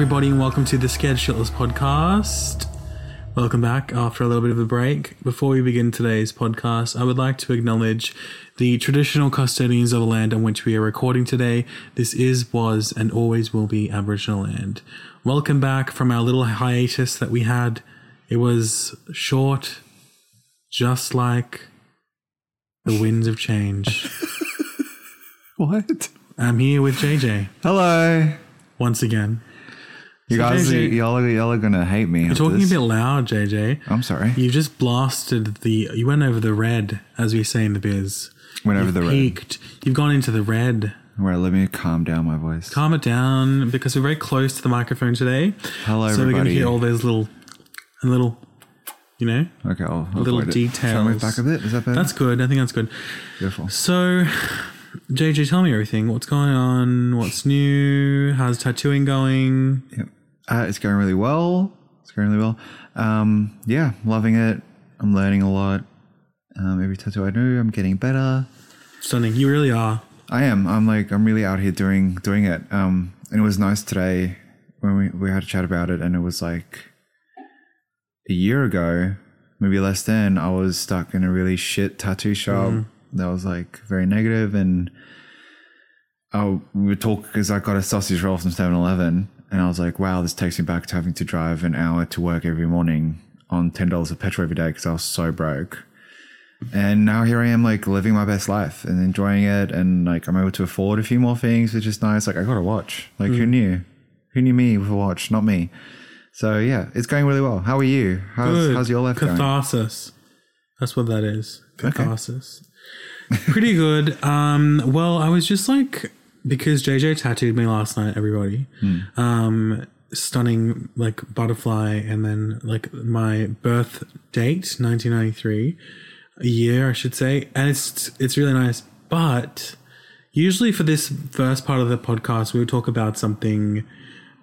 Everybody, and welcome to the Scared Shitless podcast. Welcome back after a little bit of a break. Before we begin today's podcast, I would like to acknowledge the traditional custodians of the land on which we are recording today. This is, was, and always will be Aboriginal land. Welcome back from our little hiatus that we had. It was short, just like the winds of change. What? I'm here with JJ Hello. once again. You guys, are, JJ y'all, are, y'all are gonna hate me. You're talking this. a bit loud, JJ. I'm sorry. You just blasted the. You went over the red, as we say in the biz. Went over the red. You've gone into the red. Where let me calm down my voice. Calm it down because we're very close to the microphone today. Hello, so we're going to hear all those little, little, you know, Okay, I'll, I'll little avoid it. Shall back a bit? Is that better? that's good. I think that's good. beautiful. So, JJ, tell me everything. What's going on? What's new? How's tattooing going? Yep. Uh, it's going really well. It's going really well. Um, yeah, loving it. I'm learning a lot. Um, every tattoo I do, I'm getting better. Stunning. You really are. I am. I'm like I'm really out here doing doing it. Um, and it was nice today when we we had a chat about it, and it was like a year ago, maybe less than. I was stuck in a really shit tattoo shop that was like very negative, and I we would talk because I got a sausage roll from 7-Eleven, and I was like, wow, this takes me back to having to drive an hour to work every morning on ten dollars of petrol every day because I was so broke. And now here I am, like living my best life and enjoying it, and like I'm able to afford a few more things, which is nice. Like I got a watch. Like who knew? Who knew me with a watch? Not me. So yeah, it's going really well. How are you? How's Good. how's your life going? Catharsis. That's what that is. Catharsis. Pretty good. Um, well, I was just like because JJ tattooed me last night, everybody. Hmm. Um, stunning like butterfly and then like my birth date, 1993, a year I should say. And it's it's really nice. But usually for this first part of the podcast, we would talk about something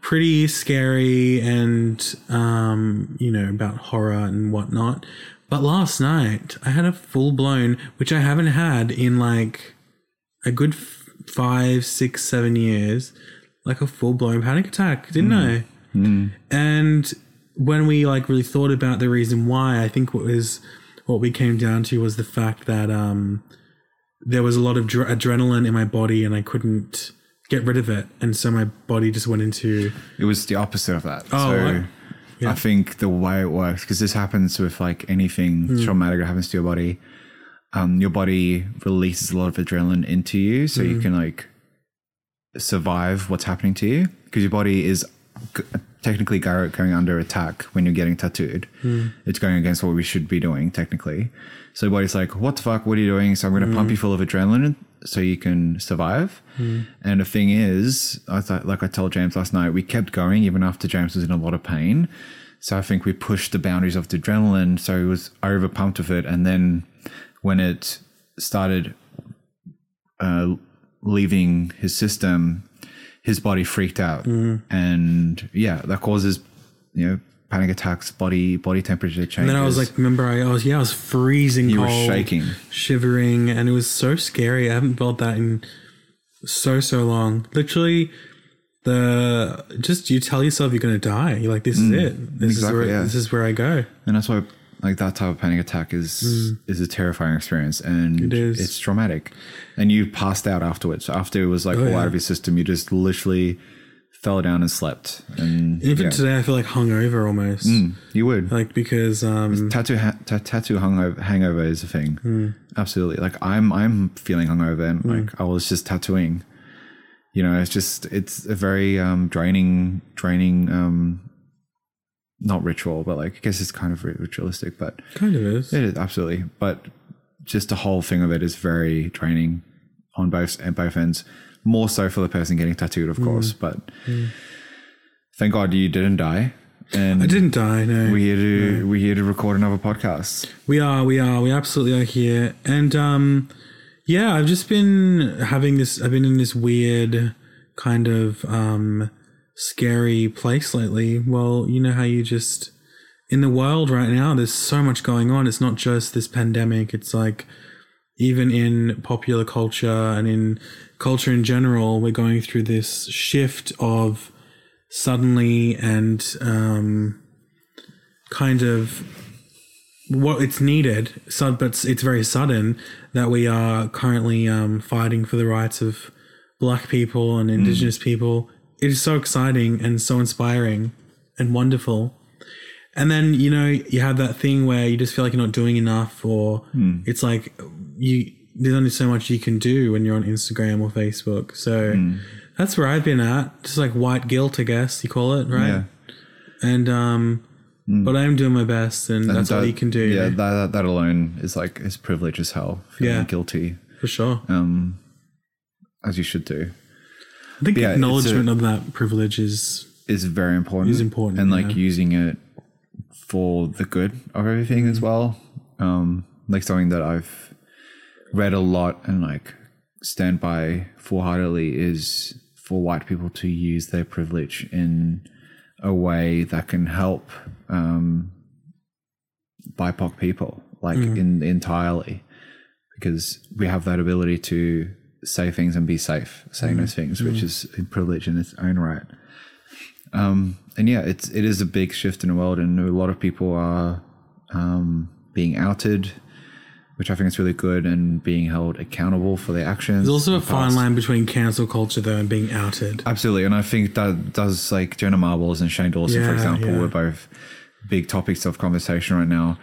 pretty scary and um, you know about horror and whatnot. But last night I had a full blown, which I haven't had in like a good f- five, six, seven years, like a full blown panic attack, didn't I? And when we like really thought about the reason why, I think what was what we came down to was the fact that um, there was a lot of dr- adrenaline in my body and I couldn't get rid of it, and so my body just went into It was the opposite of that. Oh, so I- yeah. I think the way it works, because this happens with like anything Hmm. traumatic that happens to your body, um, your body releases a lot of adrenaline into you, so Hmm. you can like survive what's happening to you, because your body is g- technically go- going under attack when you're getting tattooed. Hmm. It's going against what we should be doing technically. So your body's like, "What the fuck? What are you doing?" So I'm going to pump you full of adrenaline so you can survive. And the thing is, I thought, like I told James last night, we kept going even after James was in a lot of pain. So I think we pushed the boundaries of the adrenaline. So he was over pumped with it. And then when it started uh, leaving his system, his body freaked out. And yeah, that causes, you know, panic attacks, body body temperature changes. And then I was like, remember, I, I was yeah, I was freezing You were cold, shaking. shivering, and it was so scary. I haven't felt that in so so long. Literally, the just you tell yourself you're gonna die. You're like, this is it. This Mm, exactly, is where yeah. this is where I go. and that's why like that type of panic attack is is a terrifying experience and Mm. It is. it's traumatic and you passed out afterwards after it was like all Oh, yeah. out of your system you just literally fell down and slept and Even yeah. today, I feel like hungover almost, Mm, you would like because um, tattoo ha- ta- tattoo hungover hangover is a thing Hmm. absolutely like i'm i'm feeling hungover and like i was just tattooing you know it's just it's a very um draining draining um not ritual but like i guess it's kind of ritualistic but kind of is. it is absolutely, but just the whole thing of it is very draining on both and both ends. More so for the person getting tattooed, of course. But thank God you didn't die, and I didn't die. No, we're here to we're here to record another podcast. We are, we are, we absolutely are here. And um yeah, I've just been having this I've been in this weird kind of um scary place lately. Well, you know how you just in the world right now there's so much going on. It's not just this pandemic. It's like even in popular culture and in culture in general, we're going through this shift of suddenly and um, kind of what it's needed, but it's, it's very sudden that we are currently um, fighting for the rights of black people and indigenous people. It is so exciting and so inspiring and wonderful. And then, you know, you have that thing where you just feel like you're not doing enough, or it's like you there's only so much you can do when you're on Instagram or Facebook. So that's where I've been at. Just like white guilt, I guess you call it, right? Yeah. And um but I'm doing my best and, that's all you can do. Yeah, that, that that alone is like is privilege as hell. Feeling Yeah. guilty, for sure. um, as you should do, I think yeah, acknowledgement a- of that privilege is is very important. Is important, and like yeah. using it for the good of everything Mm-hmm. as well. Um, like something that I've read a lot and like stand by full heartedly is for white people to use their privilege in a way that can help um, BIPOC people, like Mm. in entirely, because we have that ability to say things and be safe saying Mm. those things, which is a privilege in its own right. Um, and yeah, it's it is a big shift in the world, and a lot of people are um, being outed, which I think is really good, and being held accountable for their actions. there's also a in fine past. line between cancel culture though and being outed. Absolutely, and I think that does like Jenna Marbles and Shane Dawson, for example, yeah. were both big topics of conversation right now.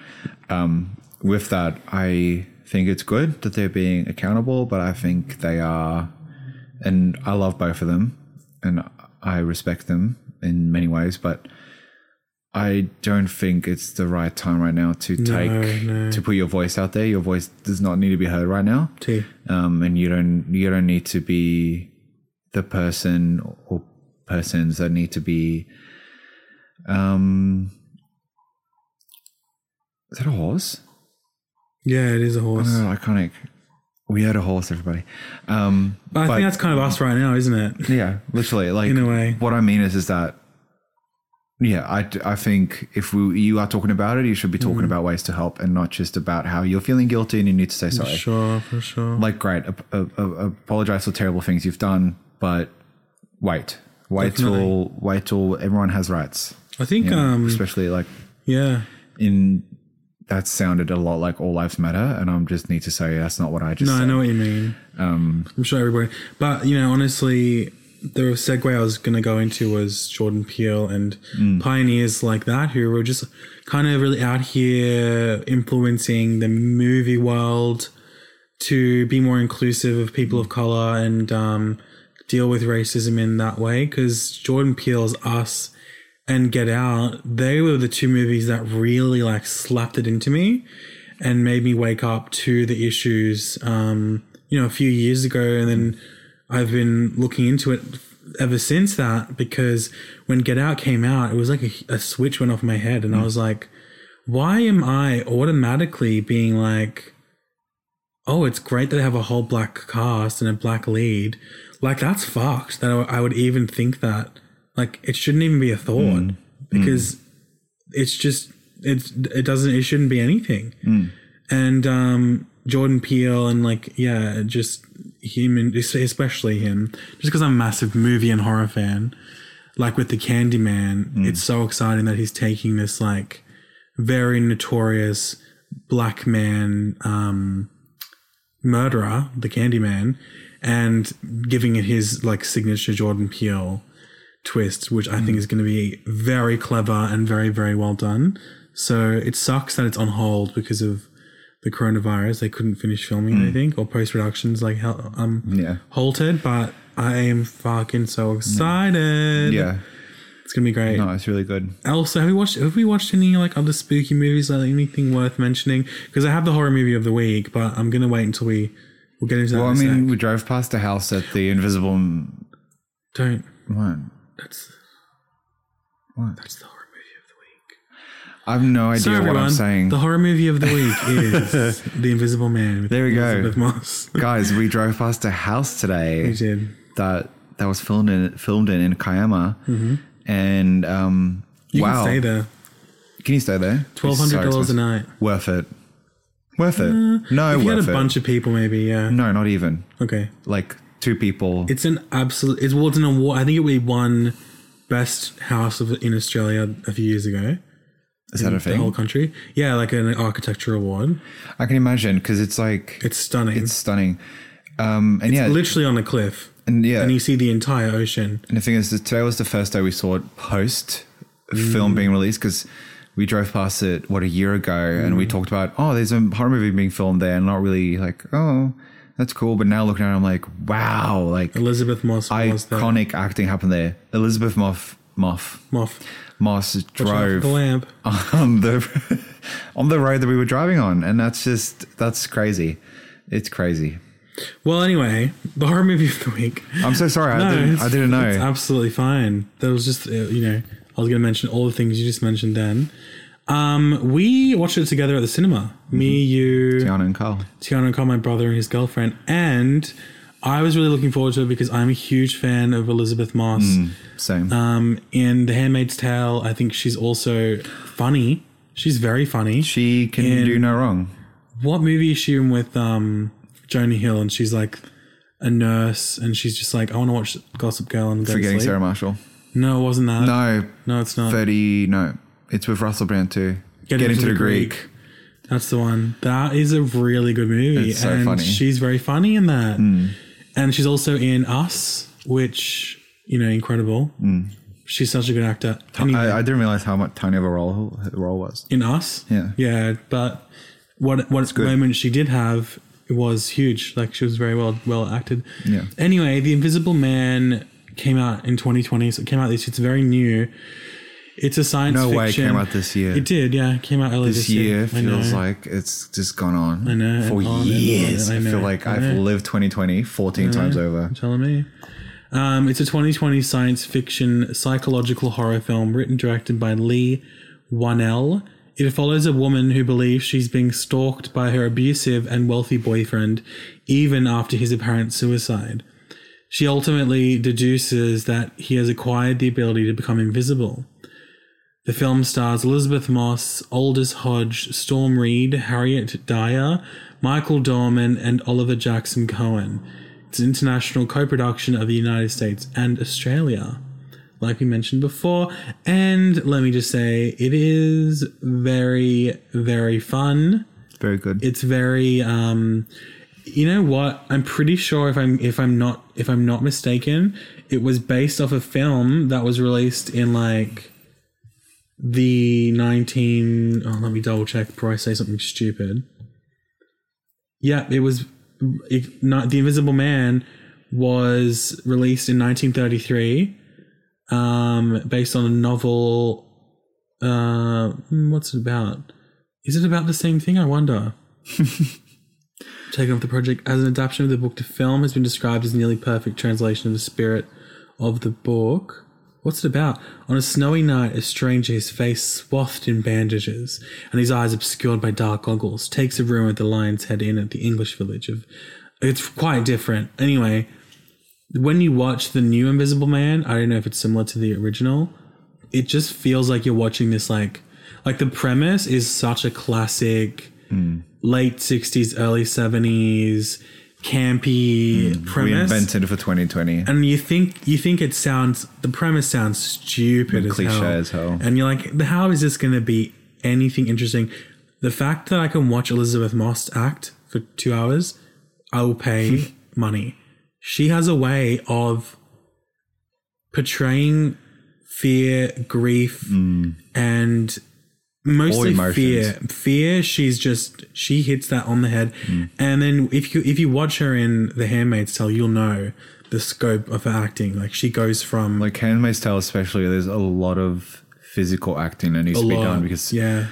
Um, with that, I think it's good that they're being accountable, but I think they are, and I love both of them, and I respect them in many ways, but I don't think it's the right time right now to take no. to put your voice out there. Your voice does not need to be heard right now T. um, and you don't you don't need to be the person or persons that need to be um is that a horse Yeah, it is a horse. oh, iconic we had a horse everybody um but I think that's kind of us right now, isn't it? yeah literally like In a way. what i mean is is that yeah I, I think if we, you are talking about it you should be talking Mm-hmm. about ways to help and not just about how you're feeling guilty and you need to say sorry For Sure, for sure. like great ap- ap- ap- apologize for terrible things you've done but wait wait till wait till everyone has rights I think you know, um especially like yeah. in that sounded a lot like all lives matter and i just need to say that's not what i just No, I know what you mean. um I'm sure everybody, but you know, honestly, the segue I was going to go into was Jordan Peele and pioneers like that who were just kind of really out here influencing the movie world to be more inclusive of people of color and um, deal with racism in that way. Because Jordan Peele's Us and Get Out, they were the two movies that really like slapped it into me and made me wake up to the issues um, you know a few years ago. And then I've been looking into it ever since that because when Get Out came out it was like a, a switch went off my head and I was like why am I automatically being like oh it's great that I have a whole black cast and a black lead. Like that's fucked that I would even think that like it shouldn't even be a thought because it's just it's it doesn't it shouldn't be anything. And um jordan peele and like yeah just him and especially him. Just because i'm a massive movie and horror fan like with the candyman it's so exciting that he's taking this like very notorious black man um murderer the candyman and giving it his like signature jordan peele twist, which I think hmm. is going to be very clever and very, very well done. So it sucks that it's on hold because of the coronavirus. They couldn't finish filming, I hmm. think, or post productions like hell, um yeah halted. But I am fucking so hmm. excited. yeah it's gonna be great. no it's really good Also, have we watched? Have we watched any like other spooky movies? Like anything worth mentioning? Because I have the horror movie of the week, but I'm gonna wait until we we'll get into that. well i in a mean sec. we drove past a house at the invisible don't. what That's what that's the horror movie of the week. i have no idea So what i'm saying the horror movie of the week is The Invisible Man. With There we go. Moss. guys we drove past a house today We did. that that was filmed in filmed in in Kiama, and um, Mm-hmm. You wow, can stay there. Can you stay there? Twelve hundred dollars a night. Worth it. Worth it. no, If you had a it. bunch of people, maybe yeah. no, not even Okay. like two people. It's an absolute. It's well, it's an award. I think it won best house of, in Australia a few years ago. Is that a thing? The whole country, yeah, like an architecture award. I can imagine because it's like It's stunning. it's stunning. Um, and yeah, literally on a cliff, and yeah, and you see the entire ocean. And the thing is, today was the first day we saw it post film Mm. being released because we drove past it what a year ago, and Mm. we talked about oh, there's a horror movie being filmed there, and not really like oh, that's cool. But now looking at it, I'm like wow, like Elisabeth Moss was there. iconic acting happened there. Elizabeth Moff Moff Moth. Moss Watch out for drove the lamp. on the on the road that we were driving on, and that's just that's crazy. It's crazy. Well, anyway, the horror movie of the week. I'm so sorry. I No, didn't. I didn't know. It's absolutely fine. That was just, uh, you know, I was going to mention all the things you just mentioned then. Um, we watched it together at the cinema. Me, you, Tiana and Carl. Tiana, and Carl, my brother, and his girlfriend. And I was really looking forward to it because I'm a huge fan of Elisabeth Moss. Same. Um, in The Handmaid's Tale, I think she's also funny. She's very funny. she can in- do no wrong. what movie is she in with um, Jonah Hill? And she's like a nurse, and she's just like, I want to watch Gossip Girl and go to Forgetting sleep. Sarah Marshall. No, it wasn't that. No, No, it's not. 30. No, it's with Russell Brand too. Get Get, Into into, the Greek. Greek. That's the one. That is a really good movie. It's so and funny. She's very funny in that. Hmm. And she's also in Us, which, you know, incredible. Hmm. She's such a good actor. Anyway. I, I didn't realize how much tiny of a role the role was. in Us. Yeah. Yeah. But what what good. moment she did have was huge. Like she was very well well acted. Yeah. Anyway, The Invisible Man came out in 2020. So it came out this it's very new. It's a science No fiction. way it came out this year. It did, yeah. It came out earlier This this, year I feels like it's just gone on I know, for on years. I I, feel like I I've lived 2020 14 times over. You're telling me. Um, it's a 2020 science fiction psychological horror film written directed by Leigh Whannell. It follows a woman who believes she's being stalked by her abusive and wealthy boyfriend even after his apparent suicide. She ultimately deduces that he has acquired the ability to become invisible. The film stars Elisabeth Moss, Aldis Hodge, Storm Reid, Harriet Dyer, Michael Dorman, and Oliver Jackson Cohen. It's an international co production of the United States and Australia, like we mentioned before. And let me just say, it is very, very fun. Very good. It's very um you know what? I'm pretty sure if I'm if I'm not if I'm not mistaken, it was based off a film that was released in like the 19 oh let me double check before I say something stupid. Yeah, it was it, not The Invisible Man was released in 1933 um based on a novel uh hmm, what's it about? Is it about the same thing? I wonder. Taken off the project as an adaptation of the book to film has been described as nearly perfect translation of the spirit of the book. What's it about? On a snowy night, a stranger, his face swathed in bandages and his eyes obscured by dark goggles, takes a room at the Lion's Head Inn at the English village of. It's quite different. Anyway, when you watch the new Invisible Man, I don't know if it's similar to the original. It just feels like you're watching this like like the premise is such a classic hmm. late 60s early 70s campy mm, premise Reinvented for 2020. and you think you think it sounds the premise sounds stupid mm, as Cliche hell. as hell. and you're like how is this going to be anything interesting the fact that i can watch elisabeth moss act for two hours i will pay money she has a way of portraying fear grief mm. and mostly fear fear she's just she hits that on the head and then if you if you watch her in the handmaid's tale you'll know the scope of her acting like she goes from like Handmaid's Tale, especially, there's a lot of physical acting that needs to be lot done because yeah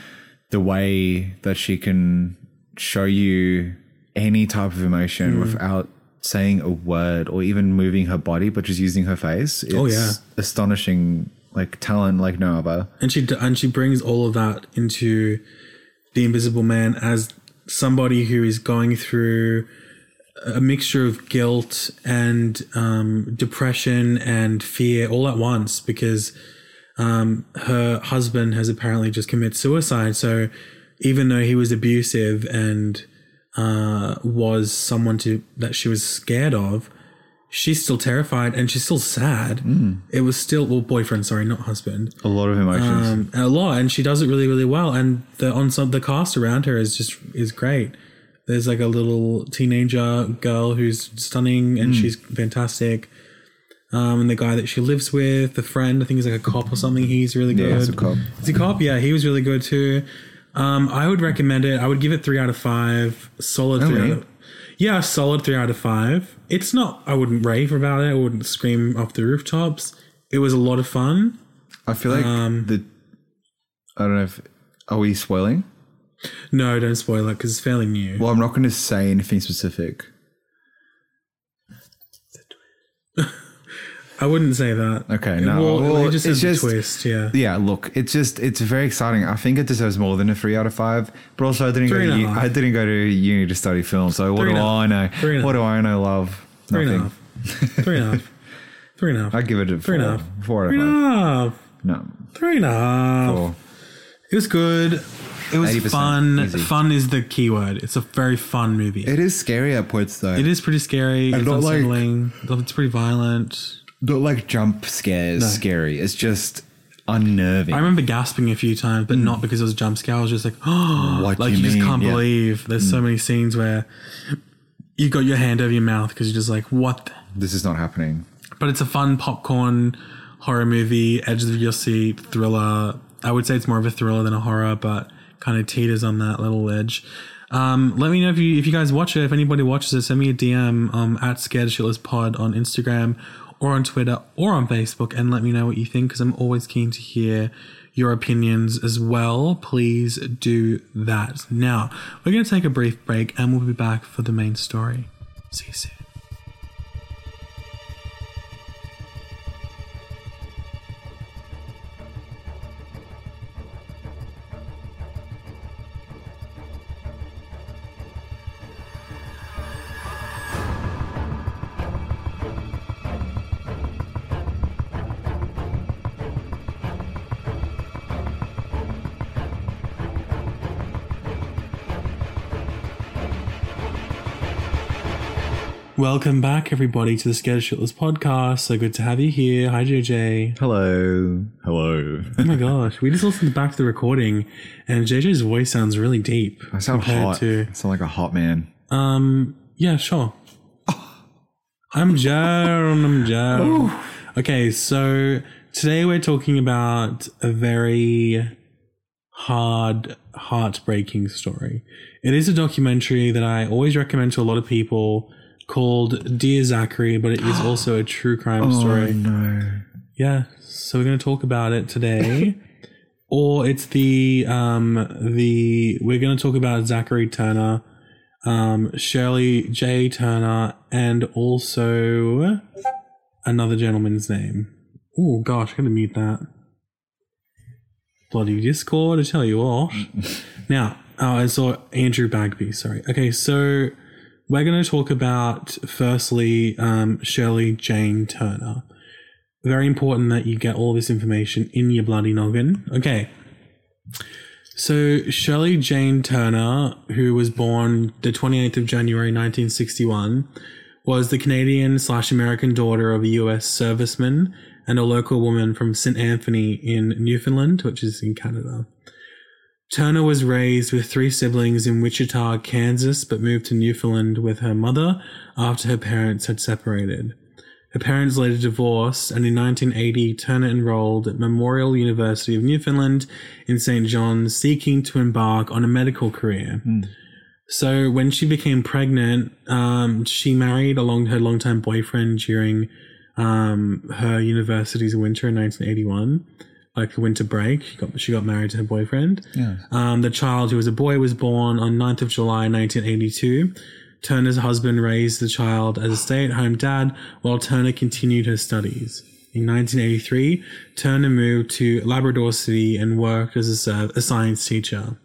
the way that she can show you any type of emotion Hmm. without saying a word or even moving her body, but just using her face. It's Oh, yeah. astonishing, like talent like no other. and she and she brings all of that into the invisible man as somebody who is going through a mixture of guilt and um, depression and fear all at once because um, her husband has apparently just committed suicide. So even though he was abusive and uh, was someone to that she was scared of, she's still terrified and she's still sad. It was still well, boyfriend, sorry, not husband. A lot of emotions. Um, a lot, and she does it really, really well. And the on some the cast around her is just is great. There's like a little teenager girl who's stunning and she's fantastic. Um, and the guy that she lives with, the friend, I think he's like a cop or something. He's really good. yeah, it's a cop. Is he cop? Yeah, he was really good too. Um, I would recommend it. I would give it three out of five. Solid three. Out of, yeah, solid three out of five. It's not. I wouldn't rave about it. I wouldn't scream off the rooftops. It was a lot of fun. I feel like um, the. I don't know if. Are we spoiling? No, don't spoil it because it's fairly new. Well, I'm not going to say anything specific. I wouldn't say that. Okay, It- no. Well, Well, it just it's just- a twist. Yeah. Yeah, look, it's just it's very exciting. I think it deserves more than a three out of five. But also, I didn't Three go to u- I didn't go to uni to study film. So what Three do and I know? And What do I know? Love Three and a nothing. half. Three and a half. Three and a half. I give it a Three four, and a half. four out of and a half. No, Three and a half. four. It was good. It was fun. easy. Fun is the key word. It's a very fun movie. It is scary at points though. it is pretty scary. It's not like- it's pretty violent. Not like jump scares. Scary. It's just unnerving. I remember gasping a few times, but not because it was a jump scare. I was just like, oh, What do like you you, just can't Yeah. believe. There's so many scenes where you got your hand over your mouth because you're just like, what? the- this is not happening. But it's a fun popcorn horror movie, edge of your seat thriller. I would say it's more of a thriller than a horror, but kind of teeters on that little edge. Um, let me know if you if you guys watch it. If anybody watches it, send me a DM um, at Scared Shitless Pod on Instagram or on Twitter or on Facebook, and let me know what you think because I'm always keen to hear your opinions as well. Please do that. Now we're going to take a brief break, and we'll be back for the main story. See you soon. Welcome back, everybody, to the Scared Shitless podcast. So good to have you here. Hi, JJ. Hello. Hello. Oh my gosh, we just listened back to the recording, and JJ's voice sounds really deep. I sound hot. To, I sound like a hot man. um, yeah, sure. I'm Jaron. I'm Jaron. Okay, so today we're talking about a very hard, heartbreaking story. It is a documentary that I always recommend to a lot of people called Dear Zachary, but it is also a true crime story. Oh, no. Yeah, so we're going to talk about it today. or it's the um the we're going to talk about Zachary Turner, um Shirley J Turner and also another gentleman's name. Oh gosh, I'm going to mute that. Bloody Discord, I tell you what. now, oh, I saw Andrew Bagby, sorry. Okay, so we're going to talk about firstly um, Shirley Jane Turner very important that you get all this information in your bloody noggin. Okay. So Shirley Jane Turner, who was born the 28th of January 1961, was the Canadian slash American daughter of a US serviceman and a local woman from St. Anthony in Newfoundland, which is in Canada. Turner was raised with three siblings in Wichita, Kansas, but moved to Newfoundland with her mother after her parents had separated. Her parents later divorced, and in 1980, Turner enrolled at Memorial University of Newfoundland in St. John's, seeking to embark on a medical career. So when she became pregnant, um, she married along her longtime boyfriend during um, her university's winter in 1981, like the winter break. She got, she got married to her boyfriend. Yeah. Um, the child, who was a boy, was born on 9th of July 1982. Turner's husband raised the child as a stay at home dad while Turner continued her studies. In 1983, Turner moved to Labrador City and worked as a, a science teacher.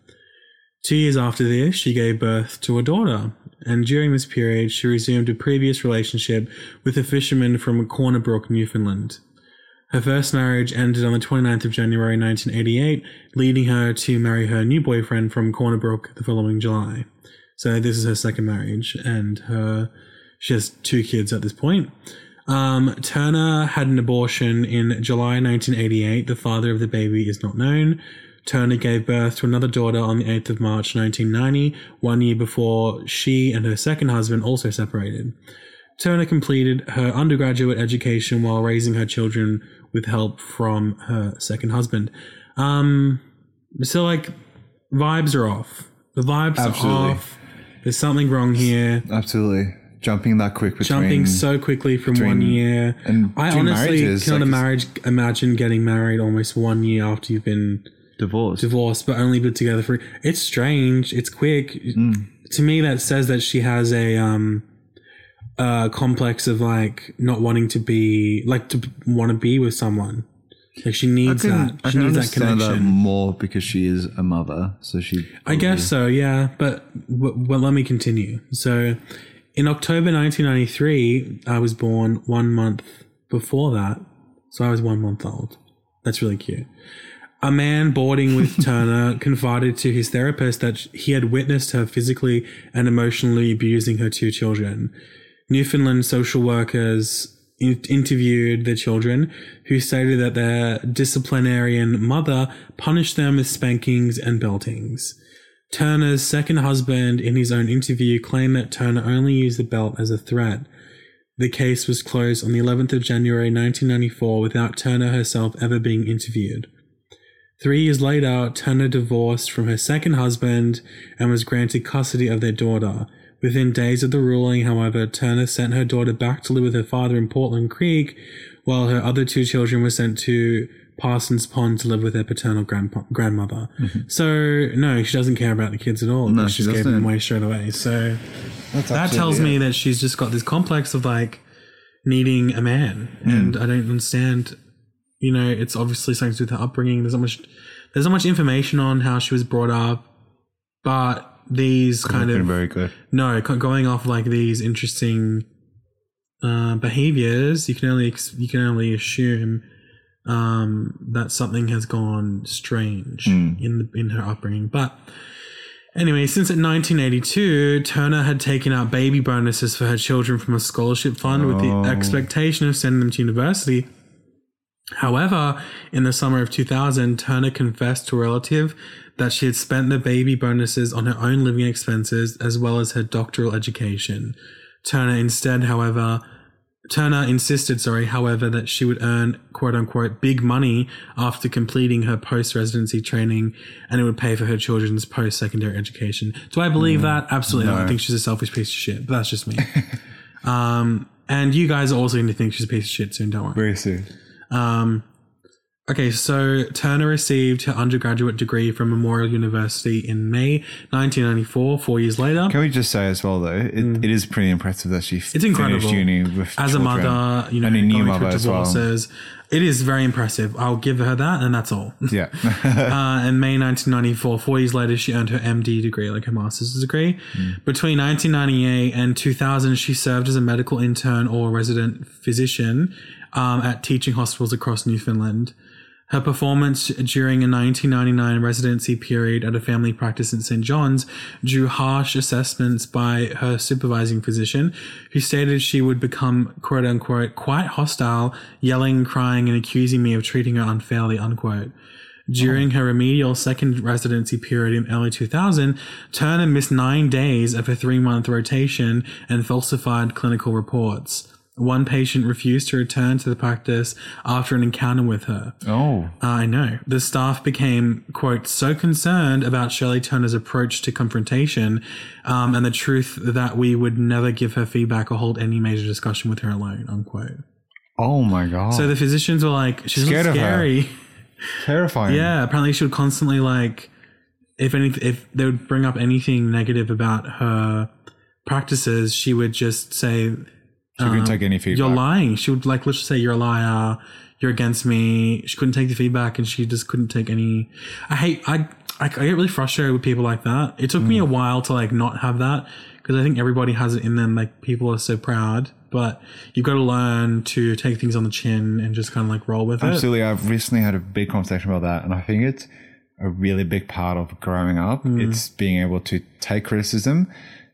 Two years after this, she gave birth to a daughter, and during this period, she resumed a previous relationship with a fisherman from Corner Brook, Newfoundland. Her first marriage ended on the 29th of January 1988, leading her to marry her new boyfriend from Corner Brook the following July. So this is her second marriage, and her She has two kids at this point. Um, Turner had an abortion in July 1988. The father of the baby is not known. Turner gave birth to another daughter on the 8th of March 1990, one year before she and her second husband also separated. Turner completed her undergraduate education while raising her children with help from her second husband. Um, so like vibes are off. The vibes Absolutely. are off. There's something wrong here. Absolutely. Jumping that quick between Jumping so quickly from one year. and I honestly cannot like, marriage, imagine getting married almost one year after you've been divorced. divorced, but only been together for. It's strange. It's quick. To me, that says that she has a um, a complex of like not wanting to be like to want to be with someone. Like she needs that. I She can needs that understand that connection. more because she is a mother, so she. I guess so, yeah. But w- well, let me continue. So, in October 1993, I was born one month before that. So I was one month old. That's really cute. A man boarding with Turner confided to his therapist that he had witnessed her physically and emotionally abusing her two children. Newfoundland social workers in- interviewed the children, who stated that their disciplinarian mother punished them with spankings and beltings. Turner's second husband, in his own interview, claimed that Turner only used the belt as a threat. The case was closed on the 11th of January 1994 without Turner herself ever being interviewed. Three years later, Turner divorced from her second husband and was granted custody of their daughter. Within days of the ruling, however, Turner sent her daughter back to live with her father in Portland Creek, while her other two children were sent to Parsons Pond to live with their paternal grandpa- grandmother. So, no, she doesn't care about the kids at all. Mm-hmm. No, she she just gave them doesn't. away straight away. So, That's that tells me that she's just got this complex of like needing a man, Mm. and I don't understand. You know, it's obviously something to do with her upbringing. There's not much. There's not much information on how she was brought up, but these kind of very good. no going off like these interesting uh, behaviors. You can only you can only assume um, that something has gone strange in the, in her upbringing, but. Anyway, since in 1982, Turner had taken out baby bonuses for her children from a scholarship fund with the Oh. expectation of sending them to university. However, in the summer of 2000, Turner confessed to a relative that she had spent the baby bonuses on her own living expenses as well as her doctoral education. Turner instead, however, Turner insisted, sorry, however, that she would earn quote unquote big money after completing her post residency training and it would pay for her children's post secondary education. Do I believe that? Absolutely not. I think she's a selfish piece of shit, but that's just me. um, and you guys are also going to think she's a piece of shit soon, don't worry. Very soon. Um, okay, so Turner received her undergraduate degree from Memorial University in May 1994, four years later. Can we just say as well though, it, it is pretty impressive that she Mm. It's incredible. finished uni with As a mother, you know, and a new going mother through as well. divorces. It is very impressive. I'll give her that, and that's all. Yeah. uh, in May 1994, four years later, she earned her MD degree, like her master's degree. Between 1998 and 2000, she served as a medical intern or resident physician um, at teaching hospitals across Newfoundland. Her performance during a 1999 residency period at a family practice in St. John's drew harsh assessments by her supervising physician, who stated she would become quote unquote quite hostile, yelling, crying, and accusing me of treating her unfairly, unquote. During her remedial second residency period in early 2000, Turner missed nine days of her three month rotation and falsified clinical reports. One patient refused to return to the practice after an encounter with her. oh. I know. The staff became, quote, so concerned about Shirley Turner's approach to confrontation um, and the truth that we would never give her feedback or hold any major discussion with her alone, unquote. Oh my god. So the physicians were like, she's Scared not of her. scary. terrifying. Yeah, apparently she would constantly like, if any, if they would bring up anything negative about her practices, she would just say, She couldn't take any feedback. "You're lying." She would like literally say, "You're a liar. You're against me." She couldn't take the feedback, and she just couldn't take any. I hate. I I, I get really frustrated with people like that. It took Mm. me a while to like not have that because I think everybody has it in them. Like people are so proud, but you've got to learn to take things on the chin and just kind of like roll with it. Absolutely. I've recently had a big conversation about that, and I think it's a really big part of growing up. Mm. It's being able to take criticism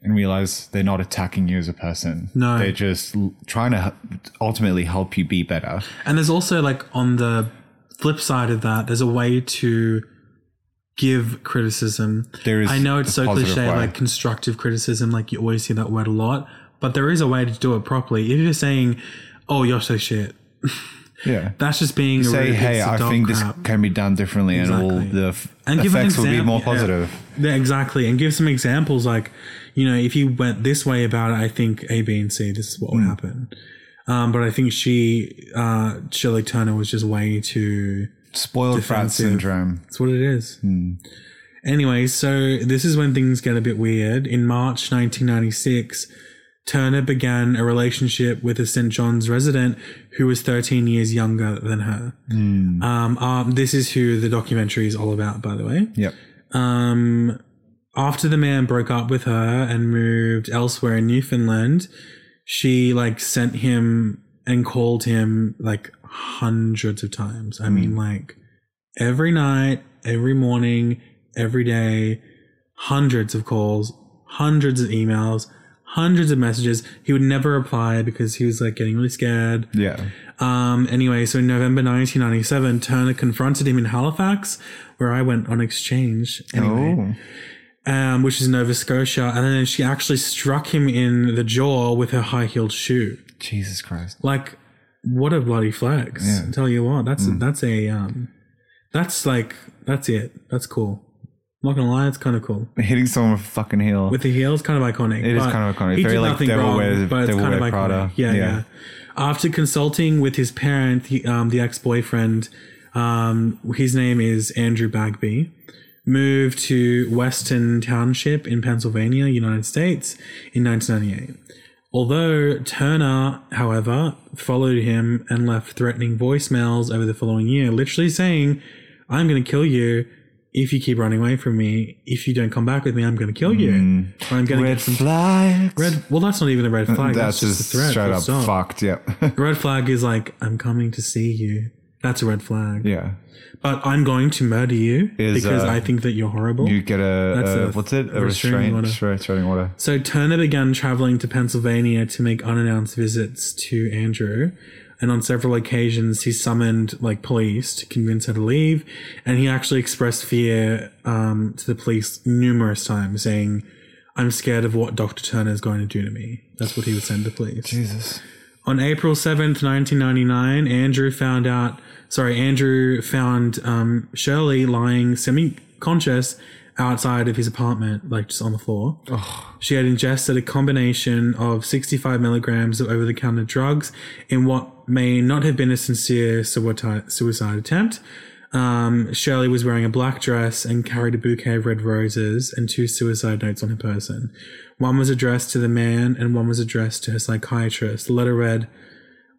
and realize they're not attacking you as a person. No. they're just trying to h- ultimately help you be better. And there's also like on the flip side of that, there's a way to give criticism. There is I know it's so cliche, way. like constructive criticism, like you always hear that word a lot, but there is a way to do it properly. If you're saying, "Oh, you're so shit," Yeah. that's just being a Say, hey, I think crap. this can be done differently, and all the f- and give an effects will be more yeah. positive. Yeah, exactly, and give some examples like, you know, if you went this way about it, I think A, B, and C. This is what Hmm. would happen. Um, but I think she, uh, Shirley Turner, was just way too. Spoiled brat syndrome. That's what it is. Hmm. Anyway, so this is when things get a bit weird. In March 1996, Turner began a relationship with a St. John's resident who was 13 years younger than her. Hmm. Um, um, this is who the documentary is all about, by the way. Yep. Um, after the man broke up with her and moved elsewhere in Newfoundland, she like sent him and called him like hundreds of times. I mean, like every night, every morning, every day, hundreds of calls, hundreds of emails, hundreds of messages. He would never reply because he was like getting really scared. Yeah. Um, anyway, so in November 1997, Turner confronted him in Halifax, where I went on exchange. Anyway, Oh. Um, which is Nova Scotia, and then she actually struck him in the jaw with her high heeled shoe. Jesus Christ. Like, what a bloody flex! Yeah. Tell you what, that's that's a um, that's like that's it. That's cool. I'm not gonna lie, it's kind of cool. Hitting someone with a fucking heel. With the heel, it's kind of iconic. It is kind of iconic. He Very did like nothing Devil wrong, Wears- but it's kind of iconic. Prada. Yeah, yeah, Yeah. After consulting with his parent, the, um, the ex-boyfriend, um, his name is Andrew Bagby, moved to Weston Township in Pennsylvania, United States, in 1998. Although Turner, however, followed him and left threatening voicemails over the following year, literally saying, I'm going to kill you if you keep running away from me. If you don't come back with me, I'm going to kill you. Or I'm going to Red get some flags. red. Well, that's not even a red flag. That's, That's, just just a threat. straight up stop. fucked. Yep. Red flag is like, I'm coming to see you. That's a red flag. yeah. But I'm going to murder you Is, because uh, I think that you're horrible. You get a, a a what's it? A restraining restraint, order. restraining order. So Turner began traveling to Pennsylvania to make unannounced visits to Andrew. And on several occasions, he summoned like police to convince her to leave. And he actually expressed fear um, to the police numerous times, saying, I'm scared of what Dr. Turner is going to do to me. That's what he would send to police. Jesus. On April 7th, 1999, Andrew found out, sorry, Andrew found um, Shirley lying semi conscious outside of his apartment, like just on the floor. She had ingested a combination of 65 milligrams of over the counter drugs in what may not have been a sincere suicide, suicide attempt. Um, Shirley was wearing a black dress and carried a bouquet of red roses and two suicide notes on her person. One was addressed to the man and one was addressed to her psychiatrist. The letter read,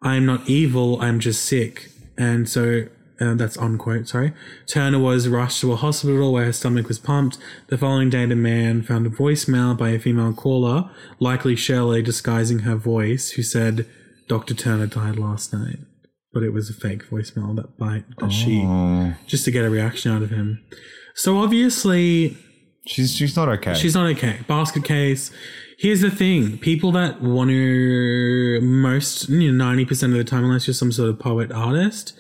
I am not evil, I'm just sick. And so uh, that's unquote, sorry. Turner was rushed to a hospital where her stomach was pumped. The following day, the man found a voicemail by a female caller, likely Shirley disguising her voice, who said, Dr. Turner died last night. But it was a fake voicemail that by that she Oh, just to get a reaction out of him. So obviously she's she's not okay. she's not okay. Basket case. Here's the thing: people that want to most you know ninety percent of the time, unless you're some sort of poet artist,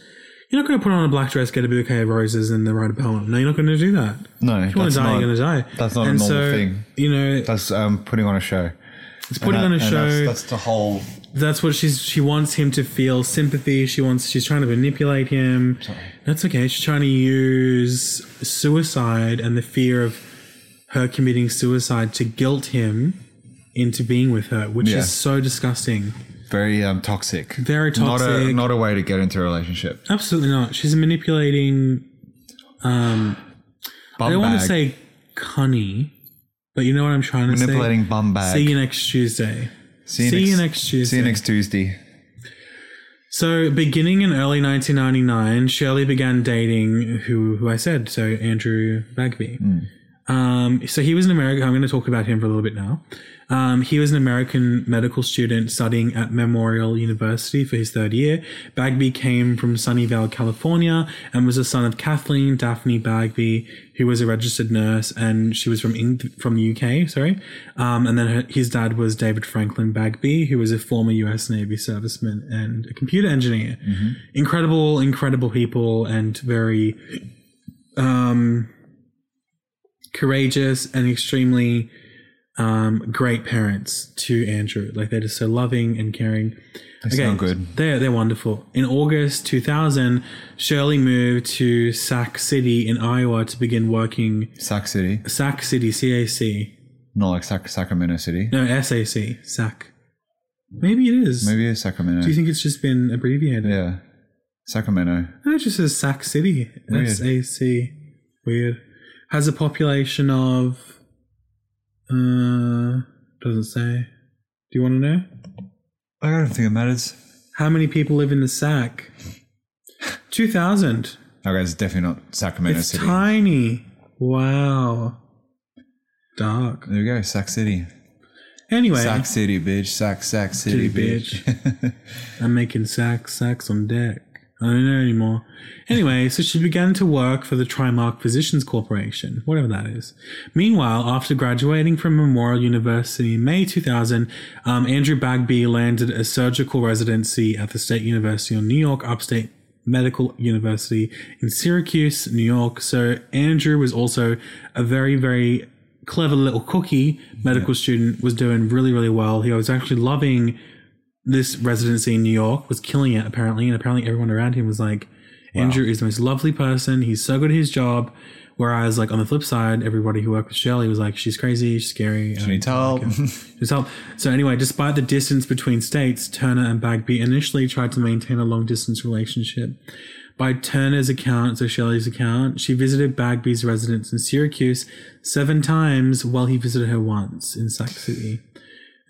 you're not going to put on a black dress, get a bouquet of roses, and then write a poem. No, you're not going to do that. no, If you want to die, not, you're going to die. that's not a normal so, thing. You know, That's um putting on a show. it's putting And on a show. That's, that's the whole. that's what she's she wants him to feel sympathy she wants she's trying to manipulate him that's okay she's trying to use suicide and the fear of her committing suicide to guilt him into being with her which Yeah. is so disgusting Very um toxic. Very toxic. Not a not a way to get into a relationship. absolutely not she's manipulating um Bum i don't want to say cunny but you know what i'm trying to manipulating say bum bag. see you next tuesday See see you next Tuesday. See you next Tuesday. So, beginning in early 1999, Shirley began dating who, who I said, so Andrew Bagby. Um, so he was in America. I'm going to talk about him for a little bit now. Um, he was an American medical student studying at Memorial University for his third year. Bagby came from Sunnyvale, California, and was the son of Kathleen Daphne Bagby, who was a registered nurse, and she was from Eng- from the UK. Sorry, um, and then her, his dad was David Franklin Bagby, who was a former U.S. Navy serviceman and a computer engineer. Incredible, incredible people, and very um, courageous and extremely um, great parents to Andrew. Like they're just so loving and caring. They sound good. They're they're wonderful. In August 2000, Shirley moved to Sac City in Iowa to begin working. Sac City, Sac City, CAC. not like Sac- Sacramento City. No, SAC. Sac. Maybe it is. Maybe it's Sacramento. Do you think it's just been abbreviated? yeah, Sacramento. No, it just says Sac City. Weird. S-A-C. Weird. Has a population of... Uh, doesn't say. Do you want to know? I don't think it matters. How many people live in the sack? 2,000. Okay, it's definitely not Sacramento It's City. tiny. Wow. Dark. There we go, Sac City. Anyway, Sac City, bitch. Sac Sac City, City, bitch. I'm making sacks, sacks on deck. I don't know anymore. Anyway, so she began to work for the Trimark Physicians Corporation, whatever that is. Meanwhile, after graduating from Memorial University in May 2000, um, Andrew Bagby landed a surgical residency at the State University of New York, upstate Medical University in Syracuse, New York. So Andrew was also a very, very clever little cookie medical student, was doing really, really well. He was actually loving this residency in New York was killing it apparently, and apparently everyone around him was like, Andrew is the most lovely person. He's so good at his job. Whereas, like on the flip side, everybody who worked with Shirley was like, she's crazy, she's scary. She needs help. Just uh, help. So anyway, despite the distance between states, Turner and Bagby initially tried to maintain a long distance relationship. By Turner's account, so Shelley's account, she visited Bagby's residence in Syracuse seven times while he visited her once in Sac City.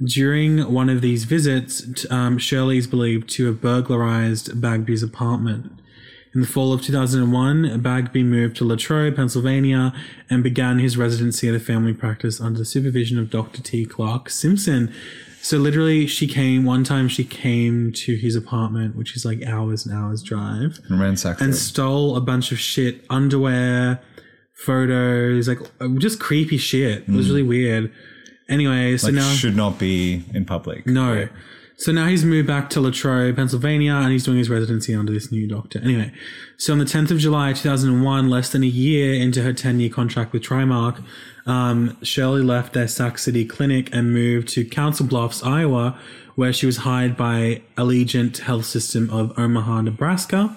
During one of these visits, um, Shirley is believed to have burglarized Bagby's apartment. In the fall of 2001, Bagby moved to Latrobe, Pennsylvania, and began his residency at a family practice under the supervision of Dr. T. Clark Simpson. So literally, she came one time. She came to his apartment, which is like hours and hours drive, and ransacked and it. stole a bunch of shit, underwear, photos, like just creepy shit. It was really weird. Anyway, so Like, now should not be in public. no. So now he's moved back to Latrobe, Pennsylvania, and he's doing his residency under this new doctor. Anyway, so on the 10th of July 2001, less than a year into her 10 year contract with Trimark, um, Shirley left their Sac City clinic and moved to Council Bluffs, Iowa, where she was hired by Alegent Health System of Omaha, Nebraska.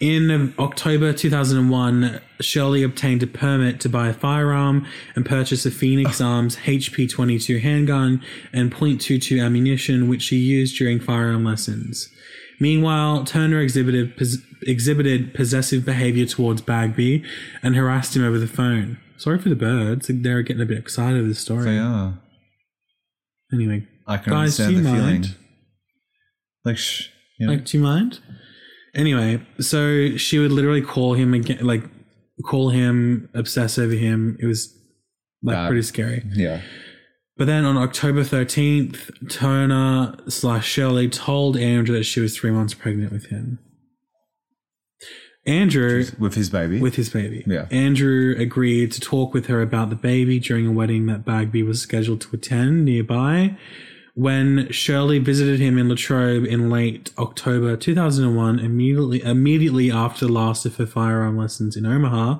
In October 2001, Shirley obtained a permit to buy a firearm and purchase a Phoenix Arms HP 22 handgun and .22 ammunition, which she used during firearm lessons. Meanwhile, Turner exhibited pos- exhibited possessive behavior towards Bagby and harassed him over the phone. Sorry for the birds; they're getting a bit excited with the story. They are. Anyway, I can guys, do understand you the mind? feeling. Like, sh- you know, Like, do you mind? Anyway, so she would literally call him again, like call him, obsess over him. It was like Bad. pretty scary. yeah. But then on October 13th, Turner slash Shirley told Andrew that she was three months pregnant with him. Andrew, With his baby. with his baby. Yeah. Andrew agreed to talk with her about the baby during a wedding that Bagby was scheduled to attend nearby. When Shirley visited him in Latrobe in late October 2001, immediately immediately after the last of her firearm lessons in Omaha,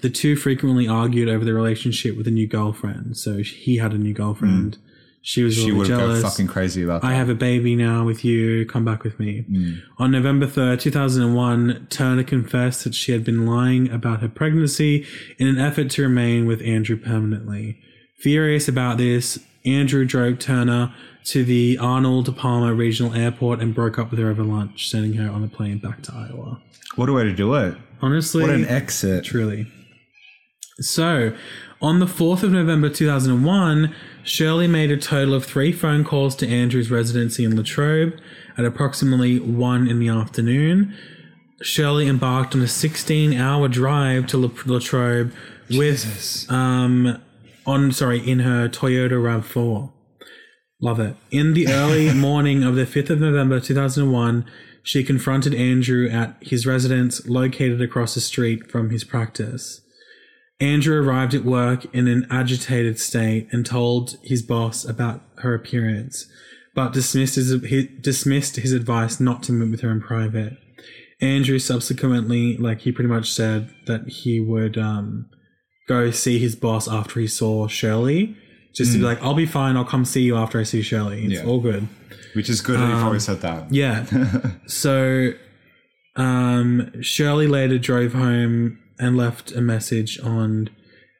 the two frequently argued over the relationship with a new girlfriend. So he had a new girlfriend. Hmm. She was she really would jealous. fucking crazy about that. I have a baby now with you. Come back with me. Hmm. On November 3rd, 2001, Turner confessed that she had been lying about her pregnancy in an effort to remain with Andrew permanently. Furious about this, Andrew drove Turner to the Arnold Palmer Regional Airport and broke up with her over lunch, sending her on a plane back to Iowa. what a way to do it. Honestly, What an exit. Truly. So, on the 4th of November 2001, Shirley made a total of three phone calls to Andrew's residency in Latrobe at approximately 1 in the afternoon. Shirley embarked on a 16 hour drive to La- Latrobe with, um, on, sorry, in her Toyota RAV4. Love it. In the early morning of the 5th of November 2001, she confronted Andrew at his residence located across the street from his practice. Andrew arrived at work in an agitated state and told his boss about her appearance, but dismissed his, he dismissed his advice not to meet with her in private. Andrew subsequently, like he pretty much said that he would um, go see his boss after he saw Shirley, just to be like, "I'll be fine. I'll come see you after I see Shirley. It's Yeah. all good." Which is good that you've always said that. Um, Yeah. so um, Shirley later drove home and left a message on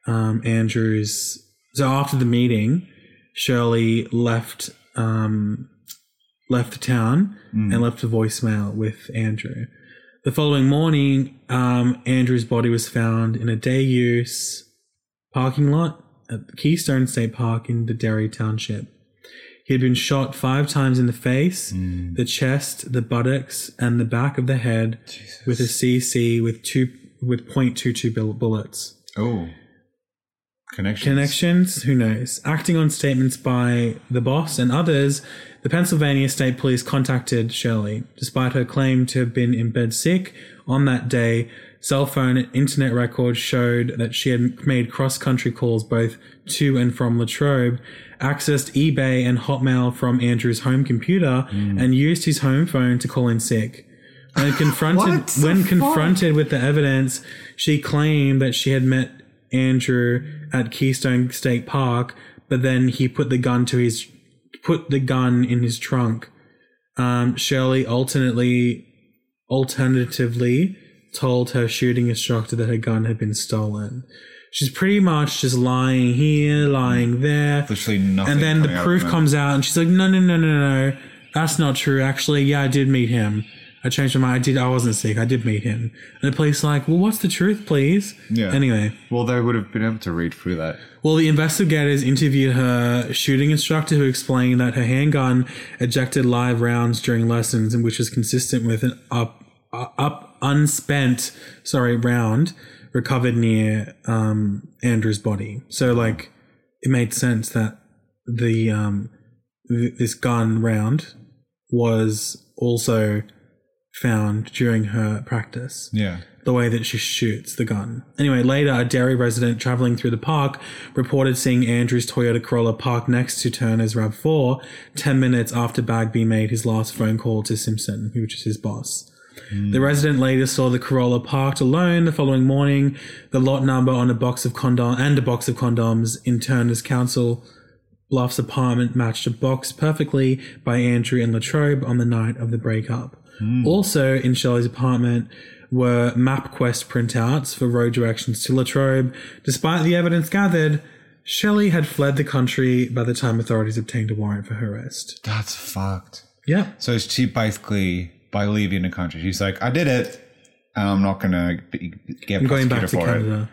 um, Andrew's. So after the meeting, Shirley left um, left the town and left a voicemail with Andrew. The following morning, um, Andrew's body was found in a day use parking lot at Keystone State Park in the Derry Township. He had been shot five times in the face, mm. the chest, the buttocks, and the back of the head with a CC with two with .22 bull- bullets. Oh. Connections. Connections? Who knows? Acting on statements by the boss and others, the Pennsylvania State Police contacted Shirley. Despite her claim to have been in bed sick on that day, cell phone and internet records showed that she had made cross country calls both to and from Latrobe, accessed eBay and Hotmail from Andrew's home computer, and used his home phone to call in sick. When confronted, when confronted with the evidence, she claimed that she had met Andrew at Keystone State Park, but then he put the gun to his put the gun in his trunk. Um, Shirley alternately alternatively told her shooting instructor that her gun had been stolen. She's pretty much just lying here, lying there. Literally nothing. And then the coming out proof comes out, and she's like, "No, no, no, no, no, that's not true. Actually, yeah, I did meet him. I changed my mind. I did. I wasn't sick. I did meet him." And the police are like, "Well, what's the truth, please?" Yeah. Anyway, Well, they would have been able to read through that. well, the investigators interviewed her shooting instructor, who explained that her handgun ejected live rounds during lessons, and which was consistent with an up, uh, up unspent, sorry, round recovered near um, Andrew's body. So, like, it made sense that the um, th- this gun round was also found during her practice Yeah. the way that she shoots the gun. Anyway, later, a Derry resident traveling through the park reported seeing Andrew's Toyota Corolla parked next to Turner's RAV4 10 minutes after Bagby made his last phone call to Simpson, which is his boss. The hmm. resident later saw the Corolla parked alone the following morning, the lot number on a box of condom and a box of condoms in Turner's Council Bluff's apartment matched a box perfectly by Andrew and Latrobe on the night of the breakup. Hmm. Also in Shelley's apartment were MapQuest printouts for road directions to Latrobe. Despite the evidence gathered, Shelley had fled the country by the time authorities obtained a warrant for her arrest. That's fucked. Yeah. So she basically, by leaving the country, she's like, I did it. I'm not going to get I'm going back to for it. Canada.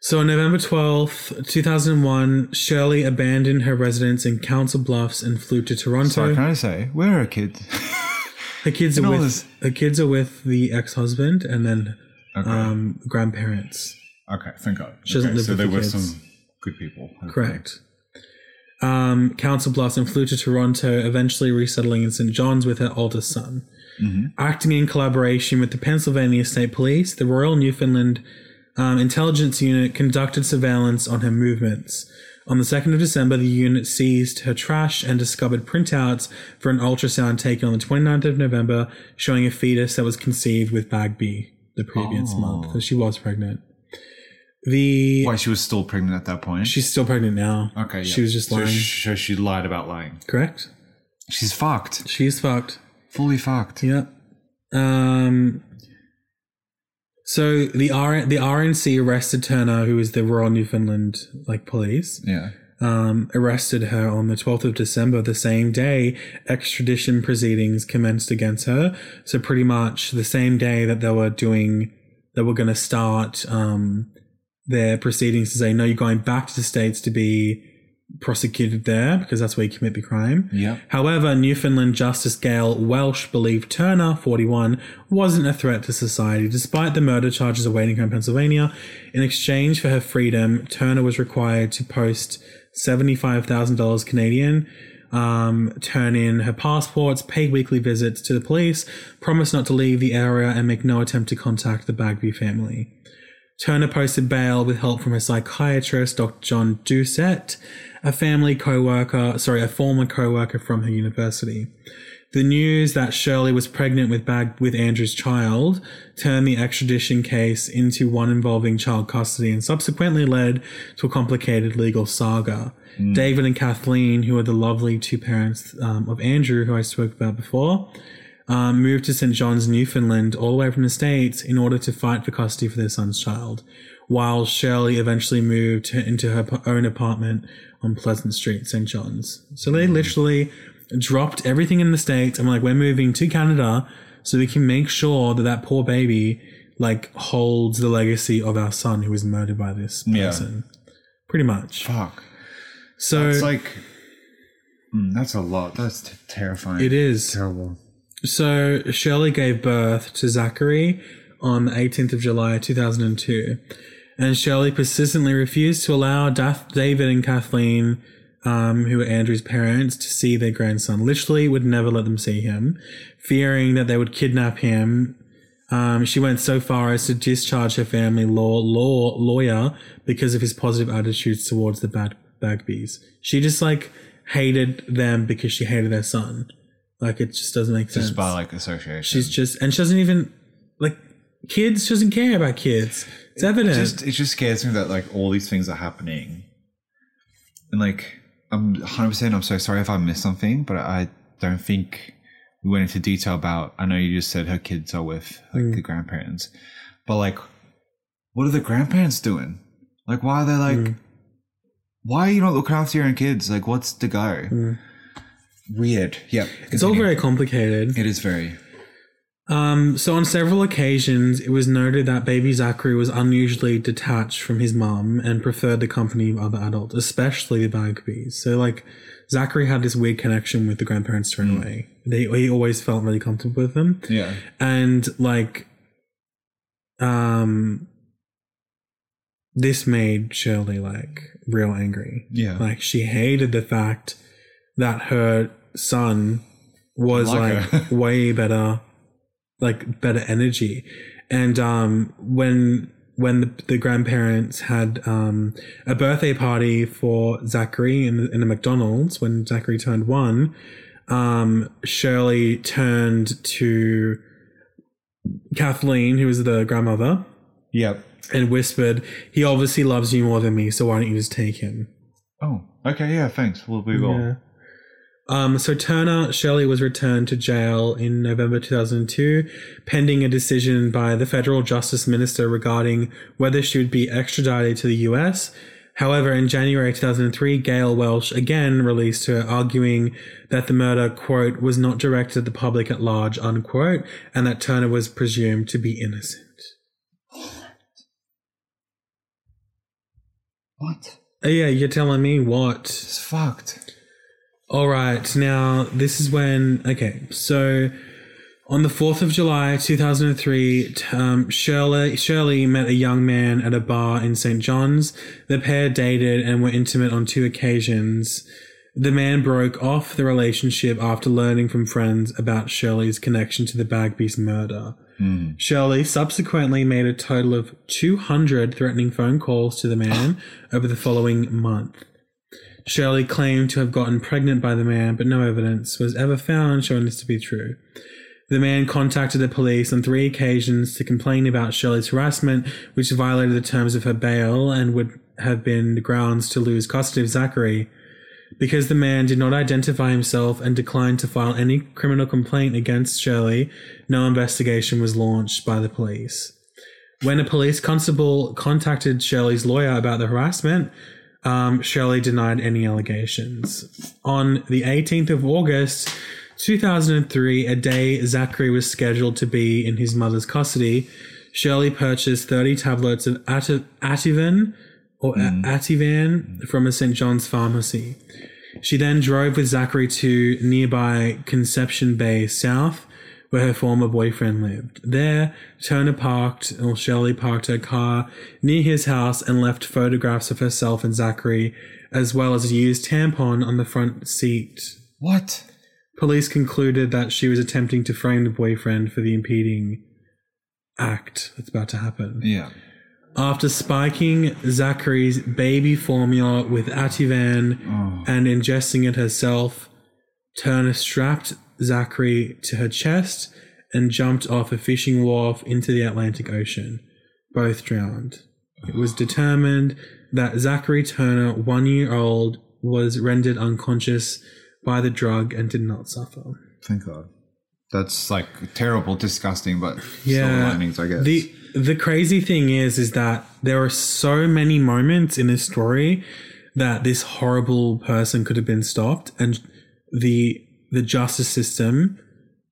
So on November 12th, 2001, Shirley abandoned her residence in Council Bluffs and flew to Toronto. So can I say, where are kids? Her kids are with this- her kids are with the ex-husband and then Okay. um, grandparents. okay, thank God. She doesn't okay, live so with there the were kids. some good people. hopefully. Correct. Um, Council and flew to Toronto, eventually resettling in St. John's with her oldest son. Acting in collaboration with the Pennsylvania State Police, the Royal Newfoundland um, Intelligence Unit conducted surveillance on her movements. On the 2nd of December, the unit seized her trash and discovered printouts for an ultrasound taken on the 29th of November showing a fetus that was conceived with Bagby the previous month. So she was pregnant. The Why she was still pregnant at that point? She's still pregnant now. okay, She yeah. was just so lying. sh- So she lied about lying. Correct? She's fucked. She's fucked. Fully fucked. Yeah. Um so the R the RNC arrested Turner, who is the Royal Newfoundland like police. Yeah. Um, arrested her on the 12th of December, the same day extradition proceedings commenced against her. So pretty much the same day that they were doing, they were going to start um, their proceedings to say, no, you're going back to the States to be prosecuted there because that's where you commit the crime. Yep. However, Newfoundland Justice Gale Welsh believed Turner, 41, wasn't a threat to society despite the murder charges awaiting her in Pennsylvania. In exchange for her freedom, Turner was required to post $75,000 Canadian, um, turn in her passports, pay weekly visits to the police, promise not to leave the area, and make no attempt to contact the Bagby family. Turner posted bail with help from a psychiatrist, Dr. John Doucet, a family co-worker, sorry, a former co-worker from her university. The news that Shirley was pregnant with Bag with Andrew's child turned the extradition case into one involving child custody and subsequently led to a complicated legal saga. David and Kathleen, who are the lovely two parents um, of Andrew, who I spoke about before, um, moved to St. John's, Newfoundland, all the way from the States in order to fight for custody for their son's child, while Shirley eventually moved into her own apartment on Pleasant Street, St. John's. So they literally dropped everything in the States and were like, we're moving to Canada so we can make sure that that poor baby like holds the legacy of our son who was murdered by this person. Yeah. Pretty much. Fuck. So It's like mm, that's a lot. That's t- terrifying. it is. terrible. So Shirley gave birth to Zachary on the 18th of July 2002, and Shirley persistently refused to allow Dath- David and Kathleen, um, who were Andrew's parents, to see their grandson. Literally, would never let them see him, fearing that they would kidnap him. Um, she went so far as to discharge her family law law lawyer because of his positive attitudes towards the Bag- Bagbys. She just like hated them because she hated their son. Like it just doesn't make sense. Just by like association. She's just, and she doesn't even like kids. She doesn't care about kids. It's evident. just it just scares me that like all these things are happening and like i'm 100% i'm so sorry if i missed something but i don't think we went into detail about i know you just said her kids are with like hmm. the grandparents but like what are the grandparents doing like why are they like hmm. why are you not looking after your own kids like what's the go hmm. Weird yep it's all very complicated. it is very Um, so on several occasions, it was noted that baby Zachary was unusually detached from his mum and preferred the company of other adults, especially the Bagbys. So like, Zachary had this weird connection with the grandparents straight away. They, he always felt really comfortable with them. yeah and like um this made shirley like real angry Yeah. like she hated the fact that her son was Like like, way better like better energy and um when when the, the grandparents had um a birthday party for zachary in the, in the mcdonald's when zachary turned one um shirley turned to Kathleen, who was the grandmother, yep and whispered, "He obviously loves you more than me, so why don't you just take him?" oh okay yeah thanks we'll be Yeah. Um, so Turner Shelley was returned to jail in November 2002, pending a decision by the federal justice minister regarding whether she would be extradited to the U.S. However, in January 2003, Gale Welsh again released her, arguing that the murder, quote, was not directed at the public at large, unquote, and that Turner was presumed to be innocent. what Uh, yeah, you're telling me what? it's fucked All right, now this is when. Okay, so on the 4th of July 2003, um, Shirley, Shirley met a young man at a bar in St. John's. The pair dated and were intimate on two occasions. The man broke off the relationship after learning from friends about Shirley's connection to the Bagby's murder. Shirley subsequently made a total of 200 threatening phone calls to the man over the following month. Shirley claimed to have gotten pregnant by the man, but no evidence was ever found showing this to be true. The man contacted the police on three occasions to complain about Shirley's harassment, which violated the terms of her bail and would have been grounds to lose custody of Zachary. Because the man did not identify himself and declined to file any criminal complaint against Shirley, no investigation was launched by the police. When a police constable contacted Shirley's lawyer about the harassment, um, Shirley denied any allegations. On the 18th of August 2003, a day Zachary was scheduled to be in his mother's custody, Shirley purchased 30 tablets of Ati- Ativan or A- Ativan from a St. John's pharmacy. She then drove with Zachary to nearby Conception Bay South, where her former boyfriend lived. There, Turner parked, or Shirley parked her car near his house and left photographs of herself and Zachary as well as a used tampon on the front seat. What? Police concluded that she was attempting to frame the boyfriend for the impeding act that's about to happen. Yeah. After spiking Zachary's baby formula with Ativan Oh. and ingesting it herself, Turner strapped Zachary to her chest and jumped off a fishing wharf into the Atlantic Ocean. Both drowned. It was determined that Zachary Turner, one year old, was rendered unconscious by the drug and did not suffer. Thank God. That's like terrible, disgusting, but Yeah. silver linings, I guess. The the crazy thing is is that there are so many moments in this story that this horrible person could have been stopped and the the justice system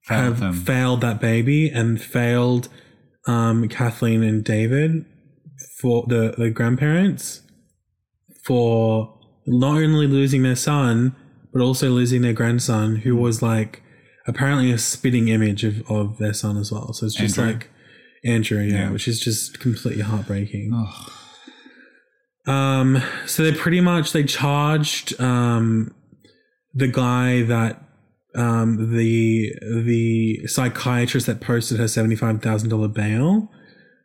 Failed have them. failed that baby and failed um, Kathleen and David for the, the grandparents for not only losing their son but also losing their grandson who was like apparently a spitting image of, of their son as well. So it's just Andrew? like Andrew, yeah, Yeah. which is just completely heartbreaking. Um, so they pretty much they charged um, the guy that um, the the psychiatrist that posted her seventy five thousand dollar bail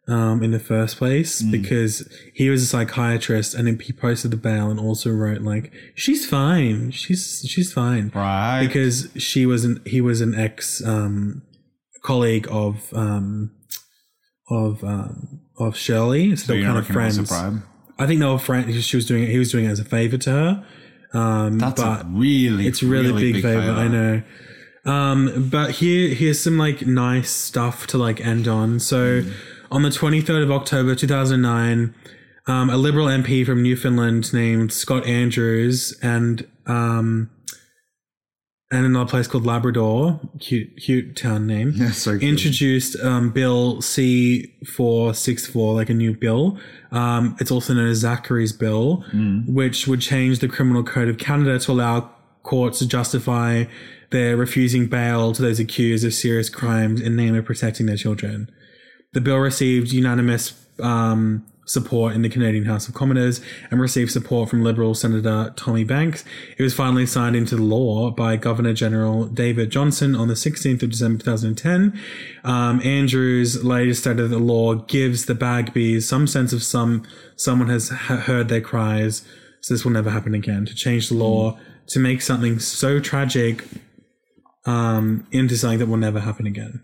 um, in the first place because he was a psychiatrist and then he posted the bail and also wrote like she's fine she's she's fine right. because she was an he was an ex um, colleague of um, of um, of Shirley so so they were kind of reckon it was friends. I think they were friends. She was doing it. He was doing it as a favor to her. Um, That's but a really, it's a really, big, favor. I know. Um, but here, here's some like nice stuff to like end on. So, on the 23rd of October 2009, um, a Liberal MP from Newfoundland named Scott Andrews and um, and another place called Labrador, cute, cute town name Yeah, so cute. introduced um, Bill C four six four, like a new bill. Um, it's also known as Zachary's bill, which would change the criminal code of Canada to allow courts to justify their refusing bail to those accused of serious crimes in name of protecting their children. The bill received unanimous um, support in the Canadian House of Commons and received support from Liberal Senator Tommy Banks. It was finally signed into law by Governor General David Johnston on the 16th of December 2010. Um, Andrews later stated that the law gives the Bagbys some sense of some someone has heard their cries, so this will never happen again. To change the law to make something so tragic um, into something that will never happen again.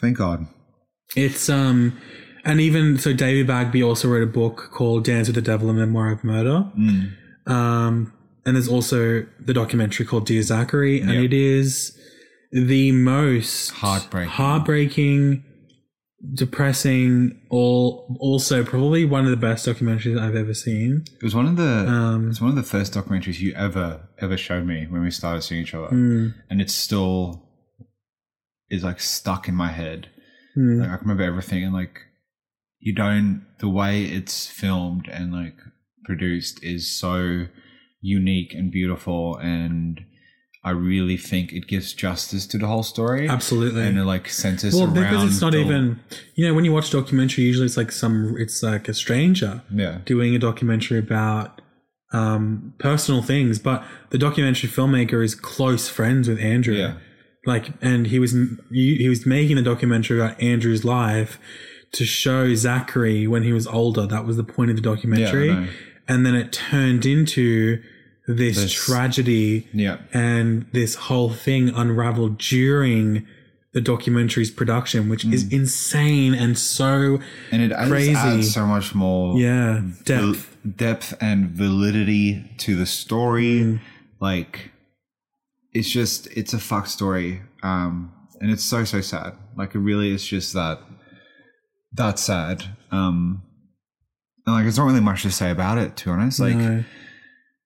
Thank God. It's um and even so David Bagby also wrote a book called Dance with the Devil a Memoir of Murder. Um and there's also the documentary called Dear Zachary and Yeah. it is the most Heartbreaking. heartbreaking depressing all also probably one of the best documentaries I've ever seen. It was one of the Um, it's one of the first documentaries you ever ever showed me when we started seeing each other, Mm, and it still is like stuck in my head. mm, Like I can remember everything, and like you don't the way it's filmed and like produced is so unique and beautiful, and I really think it gives justice to the whole story. absolutely. and it like centers well, around because it's not the- even you know when you watch a documentary usually it's like some it's like a stranger yeah doing a documentary about um, personal things, but the documentary filmmaker is close friends with Andrew. yeah Like, and he was he was making the documentary about Andrew's life to show Zachary when he was older. That was the point of the documentary, know. and then it turned into this, This- tragedy yeah and this whole thing unraveled during the documentary's production, which is Mm. insane and so and it adds, Crazy. adds so much more yeah depth. depth and validity to the story. Mm. Like, it's just it's a fuck story, um, and it's so so sad. Like, it really is just that that sad. Um, and like, there's not really much to say about it. To be honest, like, No.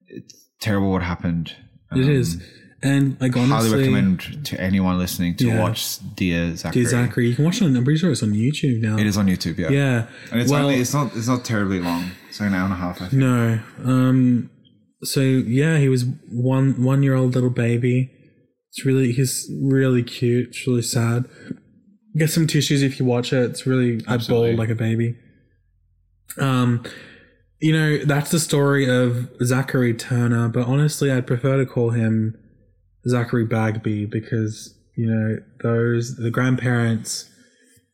it's terrible what happened. It Um, is. And like honestly, Highly recommend to anyone listening to Yeah. watch Dear Zachary. Dear Zachary, you can watch it on. I'm pretty sure it's on YouTube now. It is on YouTube, yeah. Yeah. And it's well, only it's not it's not terribly long. It's like an hour and a half, I think. no. Um. So yeah, he was one one year old little baby. It's really he's really cute. It's really sad. Get some tissues if you watch it. It's really I Absolutely. bawled like a baby. Um. you know, that's the story of Zachary Turner, but honestly, I'd prefer to call him Zachary Bagby because, you know, those, the grandparents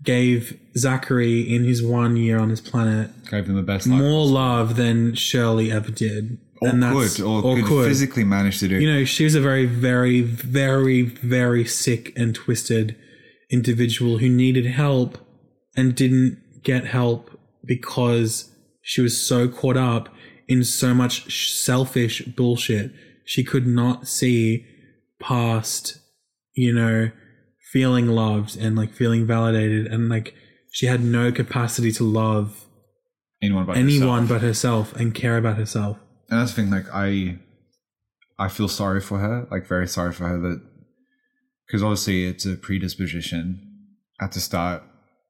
gave Zachary in his one year on this planet Gave them the best life. more love than Shirley ever did. or and that's- could, or, could, physically manage to do. you know, she was a very, very, very, very sick and twisted individual who needed help and didn't get help because she was so caught up in so much selfish bullshit. She could not see past, you know, feeling loved and like feeling validated and like she had no capacity to love anyone but anyone herself. but herself and care about herself. and that's the thing. Like I, I feel sorry for her. Like very sorry for her that because obviously it's a predisposition at the start.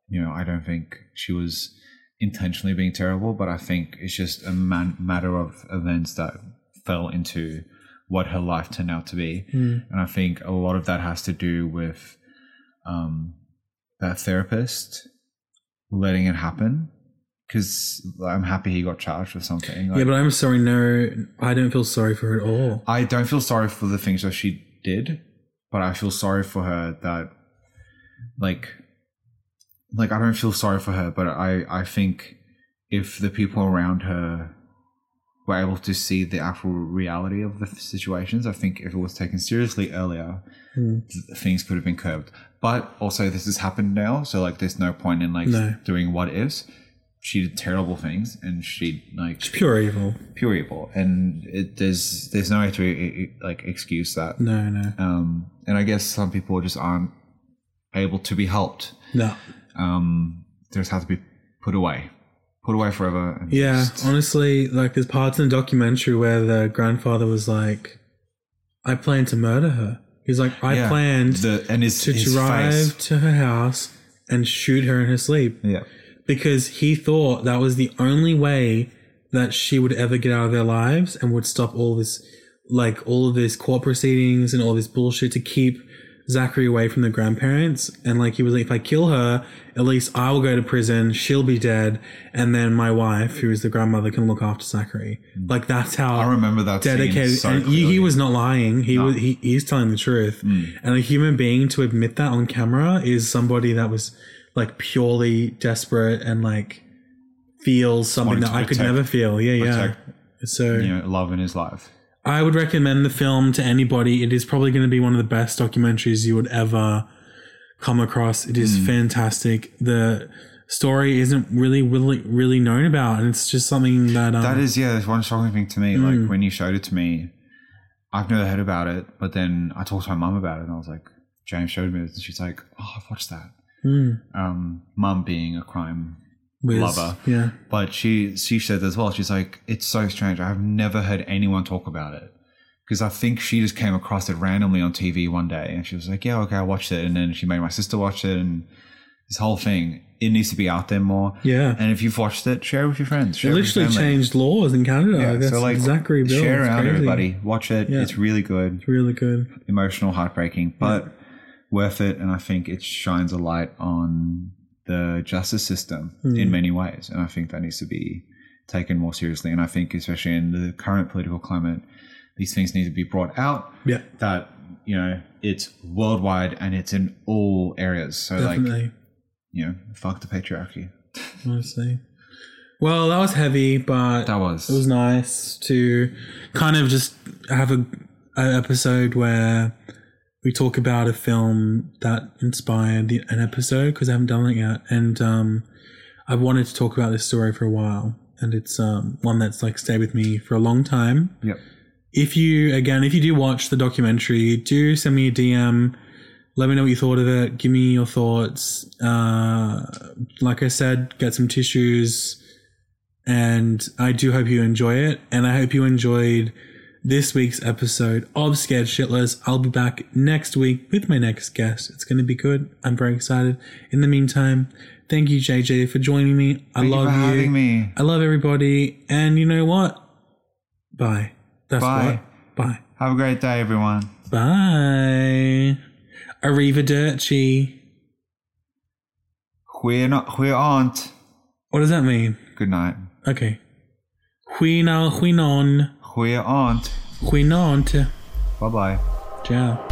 You know, I don't think she was intentionally being terrible, but I think it's just a man- matter of events that fell into what her life turned out to be. And I think a lot of that has to do with um, that therapist letting it happen. Because I'm happy he got charged with something. Like, yeah, but I'm sorry, no, I don't feel sorry for her at all. I don't feel sorry for the things that she did, but I feel sorry for her that, like, like I don't feel sorry for her, but I I think if the people around her were able to see the actual reality of the situations, I think if it was taken seriously earlier, Hmm. th- things could have been curbed. But also, this has happened now, so like, there's no point in like No. doing what ifs. She did terrible things, and she like Pure evil. pure evil, and it, there's there's no way to like excuse that. No, no, Um, and I guess some people just aren't able to be helped. no. Um, they just have to be put away, put away forever. And Yeah, just- honestly, like there's parts in the documentary where the grandfather was like, "I planned to murder her." He's like, "I yeah. planned the and his, to his drive face. to her house and shoot her in her sleep." Yeah, because he thought that was the only way that she would ever get out of their lives and would stop all this like all of this court proceedings and all this bullshit to keep Zachary away from the grandparents. And like he was like if I kill her at least I will go to prison she'll be dead and then my wife who is the grandmother can look after Zachary. Like that's how I remember that. Scene dedicated so and he, he was not lying. He was he, he's telling the truth. Mm. and a human being to admit that on camera is somebody that was like purely desperate and like feels something that to I could never feel yeah yeah protect, so you know, love in his life. I would recommend the film to anybody it is probably going to be one of the best documentaries you would ever come across It is Hmm. is fantastic the story isn't really really really known about and it's just something that um, That is, yeah, that's one shocking thing to me. Mm. Like when you showed it to me, I've never heard about it, but then I talked to my mum about it, and I was like, James showed me this, and she's like, "Oh, I've watched that." Mm, Um, mum being a crime with- lover. yeah But she she said as well. She's like, it's so strange. I have never heard anyone talk about it because I think she just came across it randomly on TV one day, and she was like, yeah, okay, I watched it, and then she made my sister watch it, and this whole thing. It needs to be out there more. yeah And if you've watched it, share it with your friends. Share it literally changed laws in Canada. Yeah, That's so like Zachary Bill. share around everybody. Watch it. Yeah. It's really good, It's really good. emotional, heartbreaking, but worth it. And I think it shines a light on the justice system Hmm. in many ways. And I think that needs to be taken more seriously. And I think, especially in the current political climate, these things need to be brought out. Yeah, That you know, it's worldwide and it's in all areas. So like, definitely. you know, fuck the patriarchy. honestly. Well, that was heavy, but That was. it was nice to kind of just have a an episode where we talk about a film that inspired the, an episode because I haven't done it yet, and um, I've wanted to talk about this story for a while, and it's um, one that's like stayed with me for a long time. Yep. if you again if you do watch the documentary do send me a dm let me know what you thought of it give me your thoughts uh like i said get some tissues and i do hope you enjoy it and i hope you enjoyed this week's episode of scared shitless i'll be back next week with my next guest it's going to be good i'm very excited in the meantime thank you jj for joining me i Thank you love for you having me. i love everybody and you know what bye that's Bye. what bye Have a great day, everyone. Bye. Arrivederci. We're not. We aren't. What does that mean? Good night. Okay. Huina, huinon, Goeie aand. huinont. Bye bye. Ciao.